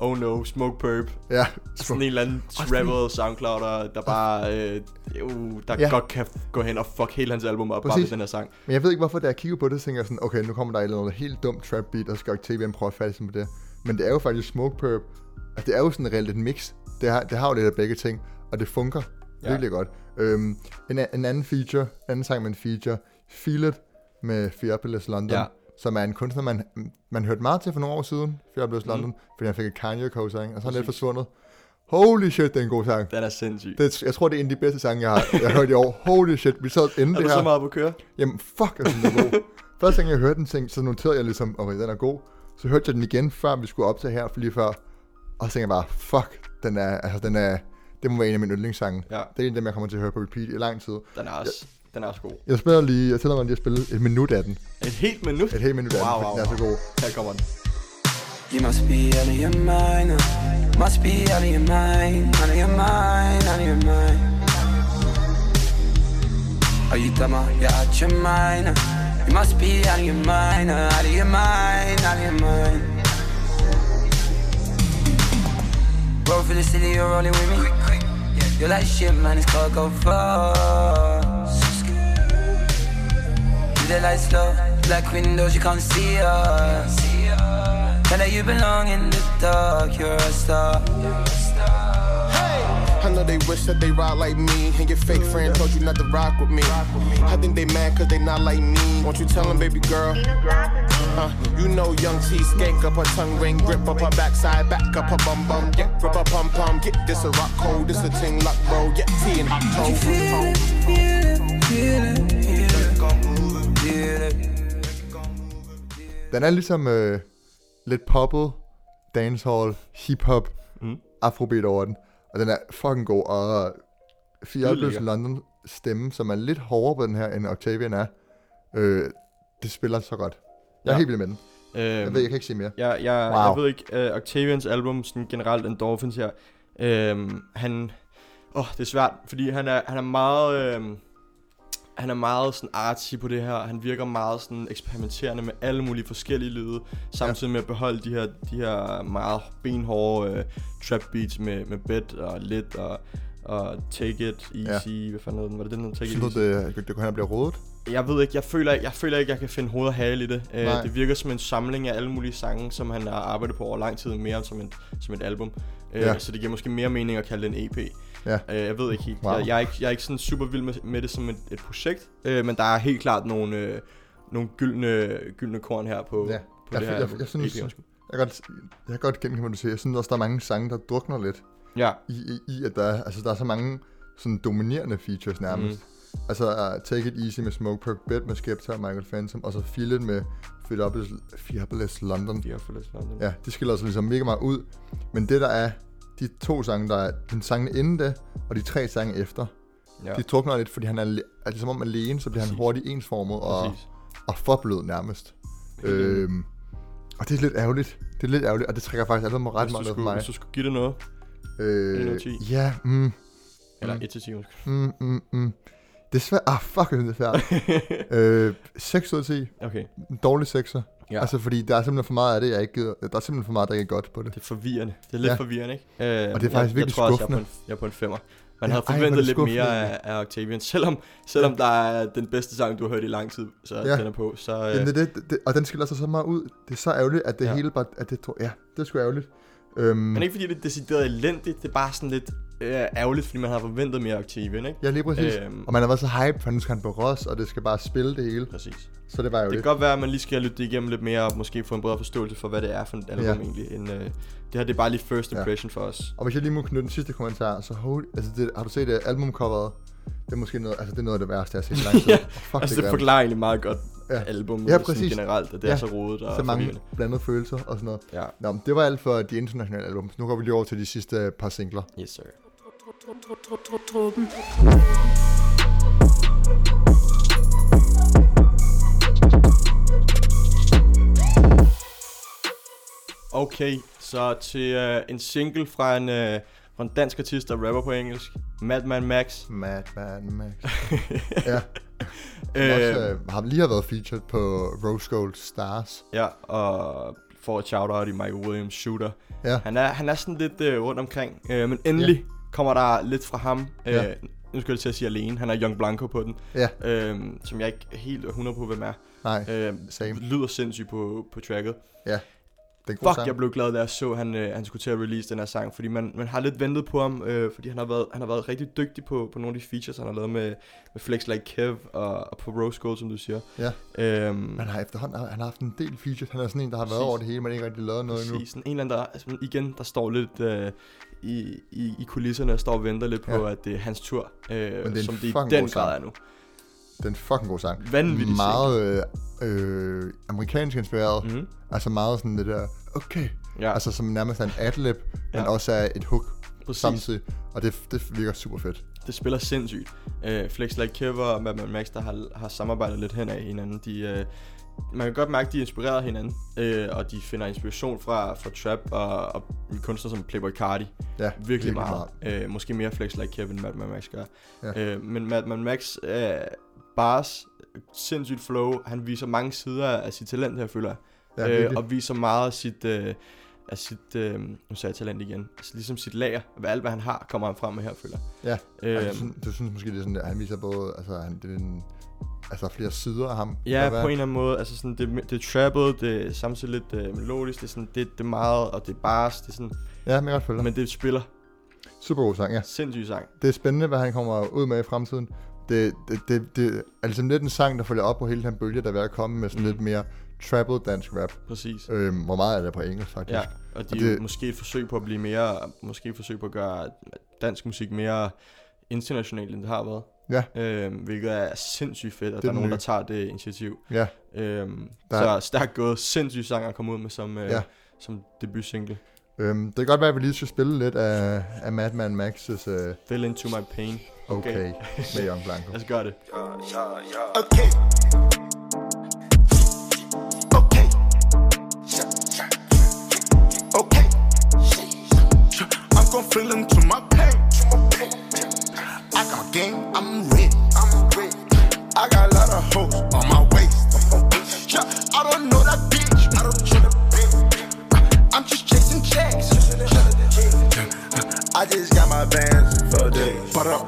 oh no, Smoke Perp. ja. Sådan en eller anden travel soundclouder, der bare, øh, uh, der Ja. godt kan gå hen og fuck hele hans album op, bare Præcis. med den her sang. Men jeg ved ikke, hvorfor da jeg kigger på det, tænker jeg sådan, okay, nu kommer der et eller andet helt dumt trap beat, og så skal Octavian prøve at fatte på det. Men det er jo faktisk Smoke Perp, og det er jo sådan reelt et mix. Det har, det har jo lidt af begge ting, og det fungerer ja. Virkelig godt. Øhm, en, en anden feature, en anden sang med en feature, Feel It med Fearless London, Ja. som er en kunstner, man, man hørte meget til for nogle år siden, Fearless mm. London, fordi han fik et Kanye co-sang, og så er han lidt forsvundet. Holy shit, det er en god sang. Den er sindssyg. Det, jeg tror, det er en af de bedste sange, jeg har, jeg har hørt i år. Holy shit, vi sad inden er det du her. så meget på køre? Jamen, fuck, synes, den er god. Første gang, jeg hørte den, tænkte, så noterede jeg ligesom, okay, den er god. Så hørte jeg den igen, før vi skulle op til her, for lige før. Og så tænkte jeg bare, fuck, den er, altså, den er, det må være en af mine yndlingssange. Ja. Det er en af dem, jeg kommer til at høre på repeat i lang tid. Den er også, den er også god. Jeg spiller lige, jeg tæller mig lige at spille et minut af den. Et helt minut? Et helt minut af wow, den, wow, den er så god. Her kommer den. You must be out of your mind. uh. Must be out of your mind. Out of your mind. Out of your mind. Are you dumb? or You're out your mind. uh. You must be out of your mind. uh. Out of your mind. Out of your mind. Roll for the city, you're rolling with me. You're like shit, man. It's called go fast. Do the lights slow, black windows, you can't see us. Tell her you belong in the dark, you're a star. I they wish that they ride like me. And your fake friend told you not to rock with me. I think they mad cause they not like me. Won't you tell them baby girl? Uh, You know young T skank up her tongue ring Grip up her backside, back up her bum bum Yeah, grip her pum pum Get this a rock cold, this a ting lock bro Yeah, T and hot toe. Feel it, feel it, feel it, feel it, feel it. Den er ligesom øh, lidt poppet, dancehall, hip-hop, Mm. afrobeat over den. Og den er fucking god, og Fiat lækker. London stemme, som er lidt hårdere på den her, end Octavian er, øh, det spiller så godt. Jeg er Ja. helt vild med den. Øhm, Jeg ved, jeg kan ikke sige mere. Jeg, jeg, Wow. jeg ved ikke, uh, Octavians album, sådan generelt Endorphins her, øhm, han, åh, det er svært, fordi han er, han er meget, øhm, han er meget sådan artsy på det her, han virker meget sådan eksperimenterende med alle mulige forskellige lyde, samtidig med at beholde de her, de her meget benhårde øh, trap beats med, med bed og lit og, og take it easy, ja. hvad fanden den, var det den, der take Synes it easy? det, det, det kunne han blive rodet? Jeg ved ikke, jeg føler, jeg føler ikke, jeg kan finde hoved og hale i det. Uh, det virker som en samling af alle mulige sange, som han har arbejdet på over lang tid, mere som et, som et album. Uh, Ja. Så det giver måske mere mening at kalde det en EP. Ja. Uh, jeg ved ikke helt. Wow. Jeg, jeg, er ikke, jeg er ikke sådan super vild med, med det som et, et projekt, uh, men der er helt klart nogle, uh, nogle gyldne, gyldne korn her på, Ja. på Jeg, det her jeg, album. jeg, synes, jeg, kan godt, jeg kan godt genkende, hvad du siger. Jeg synes også, der er mange sange, der drukner lidt Ja, i, i, i at der, er- altså, der er så mange sådan dominerende features nærmest. Mm. Altså uh, Take It Easy med Smoke Perk Bed med Skepta og Michael Phantom, og så Feel It med Fearless London. forladt London. Ja, de skiller sig ligesom mega meget ud. Men det der er, de to sange, der er den sangen inden det, og de tre sange efter, ja. de drukner lidt, fordi han er, er det som om alene, så bliver han Præcis. hurtigt ensformet og, præcis. og for blød nærmest. Øhm, og det er lidt ærgerligt. Det er lidt ærgerligt, og det trækker faktisk albumet ret Hvis du, meget ned for skulle, mig. hvis du skulle give det noget, Øh, 1 ud af 10. ja, mm, eller Mm. 1 til 10, undskyld. mm, mm, mm. Det er svært. Ah, fuck, det er svært. øh, 6 ud af 10. Okay, En dårlig 6'er. Ja. Ja. Altså, fordi der er simpelthen for meget af det, jeg ikke gider. Der er simpelthen for meget, der ikke er godt på det. Det er forvirrende. Det er lidt Ja. forvirrende, ikke? Øh, Og det er faktisk jeg, virkelig jeg tror også, jeg er, på skuffende. en, jeg er på en femmer. Man Ja, havde ej, forventet det lidt skuffende, mere ja. af, af Octavian. Selvom, selvom der er den bedste sang, du har hørt i lang tid, så Ja. den er på. Så, øh, Jamen, det, det, det, og den skiller sig så meget ud. Det er så ærgerligt, at det Ja. ja. hele bare... At det, ja, det er sgu ærgerligt. Øhm, men ikke fordi det er decideret elendigt, det er bare sådan lidt øh, ærgerligt, fordi man har forventet mere Octavian, ikke? ja, lige præcis. Øhm. Og man har været så hype, for nu skal han på Ross, og det skal bare spille det hele. Præcis. Så det var Det ærgerligt. kan godt være, at man lige skal lytte det igennem lidt mere, og måske få en bredere forståelse for, hvad det er for et album Ja. egentlig. End, øh, det her det er bare lige first Ja. impression for os. Og hvis jeg lige må knytte den sidste kommentar, så hold, altså det, har du set det albumcoveret? Det er måske noget, altså det er noget af det værste, jeg har set i lang tid. ja, fuck, altså det, det er forklarer egentlig meget godt Ja. ja. albumet Ja, ja, præcis. generelt, at det Ja. er så rodet og så mange forvirrende. blandede følelser og sådan noget. Ja, Nå, men det var alt for de internationale album. Nu går vi lige over til de sidste par singler. yes sir. Truppen. Okay, så til uh, en single fra en, uh, fra en dansk artist, der rapper på engelsk. Madman Max. Madman Max. ja. Øh, også øh, har lige har været featured på Rose Gold Stars. Ja, og får et shout-out i Michael Williams Shooter. Ja. Han er, han er sådan lidt øh, rundt omkring, øh, men endelig ja kommer der lidt fra ham. Øh, Ja. Nu skal jeg til at sige alene. Han er Young Blanco på den, Ja, øh, som jeg ikke er helt 100 på, hvem er. nej, Øh, same. lyder sindssygt på, på tracket. Ja, det Fuck, sang. jeg blev glad, da jeg så, at han, øh, han skulle til at release den her sang, fordi man, man har lidt ventet på ham, øh, fordi han har, været, han har været rigtig dygtig på, på nogle af de features, han har lavet med, med Flex Like Kev og, og på Rose Gold, som du siger. Ja. Øhm, Han har efterhånden han har haft en del features. Han er sådan en, der har været Præcis. over det hele, men ikke rigtig lavet noget endnu. Præcis, sådan en eller anden, der, altså, igen, der står lidt øh, i, i, i kulisserne og står og venter lidt på, Ja. at det er hans tur, øh, Men det er som det i den grad er nu. Det er en fucking god sang. Vanvittigt Meget øh, øh, amerikansk inspireret. Mm. Mm-hmm. Altså meget sådan det der, okay. Ja, Altså som nærmest er en adlib, men Ja. også er et hook præcis. samtidig. Og det, det virker super fedt. Det spiller sindssygt. Øh, Flex Like Kev og Madman Max, der har, har samarbejdet lidt hen af hinanden, de, øh, man kan godt mærke, at de inspirerer hinanden, øh, og de finder inspiration fra, fra trap og, og kunstnere som Playboy Cardi. Ja, Virkelig, virkelig meget. meget. Øh, måske mere Flex Like Kevin, Madman Max gør. Ja. Øh, men Madman Max, øh, bars, sindssygt flow, han viser mange sider af sit talent her, føler jeg. Ja, øh, og viser meget af sit, øh, af sit øh, nu sagde jeg talent igen, altså ligesom sit lager, hvad alt hvad han har, kommer han frem med her, føler jeg. Ja, Øh, altså, du, synes, du synes måske, det er sådan, at han viser både, altså, han, det er en, altså flere sider af ham. Ja, på en eller anden måde. Altså sådan, det, det er trappet, det er samtidig lidt øh, melodisk, det er, sådan, det, det er meget, og det er bars, det er sådan, Ja, men jeg godt følge dig. men det spiller Super god sang, ja. sindssygt sang. Det er spændende, hvad han kommer ud med i fremtiden. Det, det, det, det er ligesom lidt en sang, der følger op på hele den bølge, der er ved at komme med sådan Mm. lidt mere trappet dansk rap. Præcis. Øhm, hvor meget er det på engelsk, faktisk? Ja, og de Og er det- måske et forsøg på at blive mere, måske et forsøg på at gøre dansk musik mere internationalt, end det har været. Ja. Øhm, hvilket er sindssygt fedt, at Det der er nogen, nye. der tager det initiativ. Ja, Øhm, Der så er- stærkt gået, sindssygt sang at komme ud med som, øh, Ja. som debutsingle. øhm, det kan godt være, at vi lige skal spille lidt af, af Madman Max's uh, Fell into my pain. Okay. med Young Blanco. Lad os gøre det. Okay. Okay. Okay. I'm gon' feel into my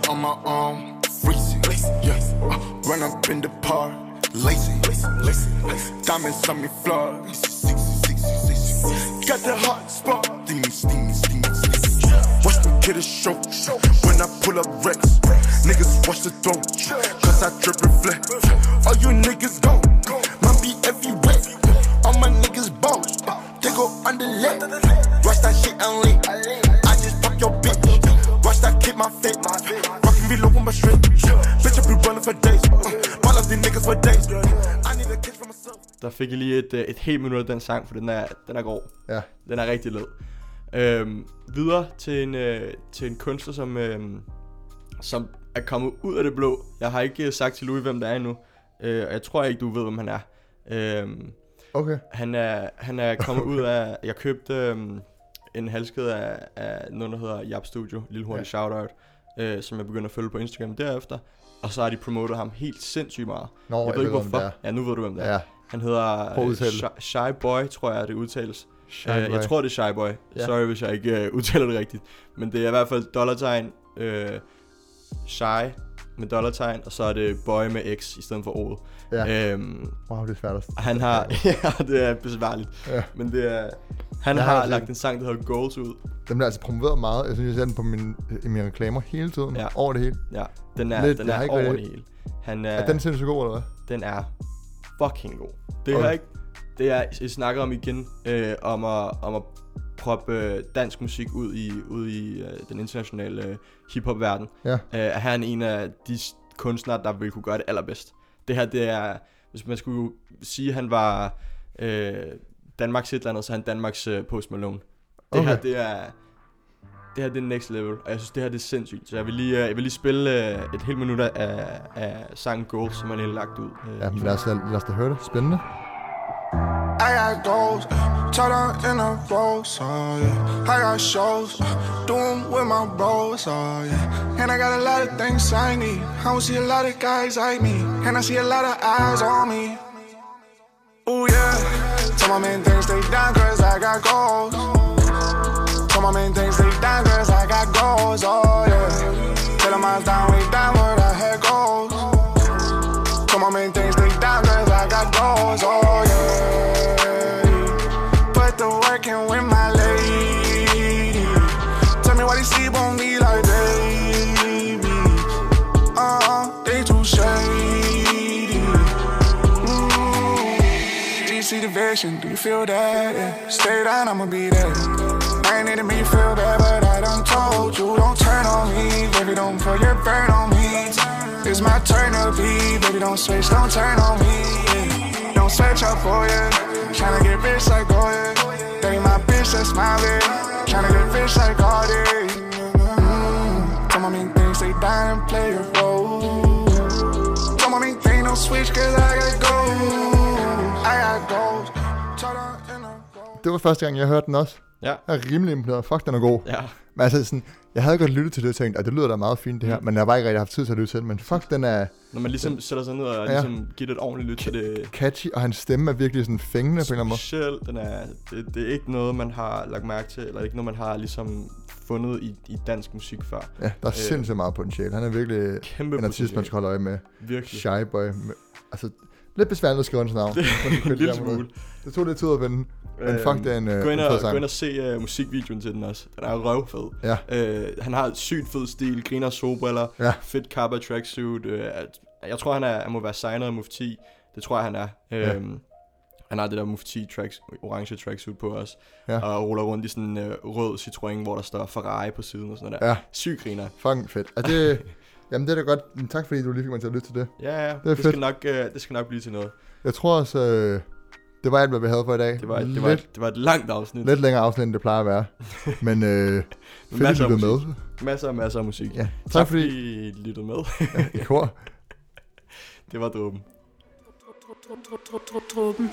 on my arm, freezing. Yeah, uh, run up in the park, lazy. Diamonds on me floor. Got the hot spot, steamy. Watch them get a show when I pull up Rex. Niggas watch the throne, cause I drip fik jeg lige et, øh, et helt minut af den sang, for den er, den er grov. Ja, Den er rigtig led. Øhm, videre til en, øh, til en kunstner, som, øh, som er kommet ud af det blå. Jeg har ikke øh, sagt til Louis, hvem det er endnu. Øh, og jeg tror ikke, du ved, hvem han er. Øhm, okay. han, er han er kommet ud af... Jeg købte øh, en halskæde af, af noget, der hedder Jap Studio. Lille hurtig Ja. shoutout. Øh, som jeg begyndte at følge på Instagram derefter. Og så har de promotet ham helt sindssygt meget. Nå, jeg ved ikke, hvorfor. Ja, nu ved du, hvem det er. Ja, Han hedder øh, udtale Shy, Shy Boy, tror jeg, det udtales. Shy Uh, Boy. jeg tror, det er Shy Boy. Ja. Sorry, hvis jeg ikke uh, udtaler det rigtigt. Men det er i hvert fald dollartegn, uh, Shy med dollartegn, og så er det Boy med X i stedet for O'et. Ja. Øhm, Wow, det er svært at... han har... ja, det er besværligt. Ja. Men det er... Han Jeg har har også lagt en- sang, der hedder Goals ud. Den bliver altså promoveret meget. Jeg synes, jeg ser den på min, i mine reklamer hele tiden. Ja. Over det hele. Ja, den er, Lidt, den er over det hele. Han er, Er den sindssygt god, eller hvad? den er fucking god. Det Okay. er ikke... Det er, jeg snakker om igen, øh, om, at, om at proppe øh, dansk musik ud i, ud i øh, den internationale øh, hiphop-verden, Ja. øh, er han en af de kunstnere, der vil kunne gøre det allerbedst. Det her, det er, hvis man skulle sige, at han var øh, Danmarks et eller andet, så er han Danmarks øh, Post Malone. Det her, Okay. det er, det her, det er next level, og jeg synes, det her, det er sindssygt. Så jeg vil lige, øh, jeg vil lige spille øh, et helt minut af, af sangen Goals, som han har lagt ud. Øh, Ja, men lad os, lad os da høre det. Spændende. I got goals, tied up in a rose, oh yeah. I got shows, doing with my bros, oh yeah. And I got a lot of things I need. I don't see a lot of guys like me, and I see a lot of eyes on me. Ooh yeah, tell my man things stay down cause I got goals. Man things stay down cause I got goals, oh yeah. Tell them I was down, way down, but I had goals. Tell my man things stay down cause I got goals, oh yeah. Put the work in with my lady. Tell me why they sleep on me like baby. Uh-uh, they too shady. Do you see the vision? Do you feel that? Yeah. Stay down, I'ma be there. I ain't need to make feel bad, but I done told you don't turn on me, baby. Don't put your burn on me. It's my turn to be, baby. Don't switch, don't turn on me. Don't switch up for ya. Tryna get rich like Goya. Ain't my bitch, that's bitch. Tryna get rich like Cardi. Mm. Tell my mean things, they and play a role. Tell my mean thing, don't switch, cause I got goals. I got roll. Det var første gang, jeg hørte den også. Ja. Jeg er rimelig imponeret. Fuck, den er god. Ja. Men altså sådan, jeg havde godt lyttet til det og tænkt, at det lyder da meget fint det her, Mm. men jeg har bare ikke rigtig haft tid til at lytte til det. Men fuck, den er Når man ligesom sætter sig ned og Ja. ligesom giver det et ordentligt lyt til det. catchy, og hans stemme er virkelig sådan fængende på en eller anden måde. Den er, det, det er ikke noget, man har lagt mærke til, eller ikke noget, man har ligesom fundet i, i dansk musik før. Ja, der er Øh, sindssygt meget potentiale. Han er virkelig Kæmpe en artist, man skal holde øje med. Virkelig. Shy Boy. Med, altså, lidt besværligt at skrive hans navn. en lille smule. Det tog lidt tid at vende. Men fuck, det er en, øh, gå, ind og, gå ind og se uh, musikvideoen til den også. Den er røvfed. Ja. Uh, han har et sygt fed stil, griner solbriller, Ja. fedt Kappa tracksuit. Uh, jeg tror, han, er, han må være signet af Mufti. Det tror jeg, han er. Ja. Um, han har det der Mufti tracks, orange tracksuit på os. Ja. Og ruller rundt i sådan en uh, rød Citroën, hvor der står Ferrari på siden og sådan noget der. Ja. Syg griner. Fucking fedt. Og det, jamen, det er da godt. Tak fordi du lige fik mig til at lytte til det. Ja, ja. Det er det, fedt. skal nok, uh, det skal nok blive til noget. Jeg tror også, øh, det var alt, hvad vi havde for i dag. Det var, lidt, det var, et, det var et langt afsnit. lidt længere afsnit, end det plejer at være. Men øh, fedt, at Masser du med. musik. Masser og masser af musik. Ja. Tak, Tak fordi I lyttede med. i kor. det var dråben. Truppen.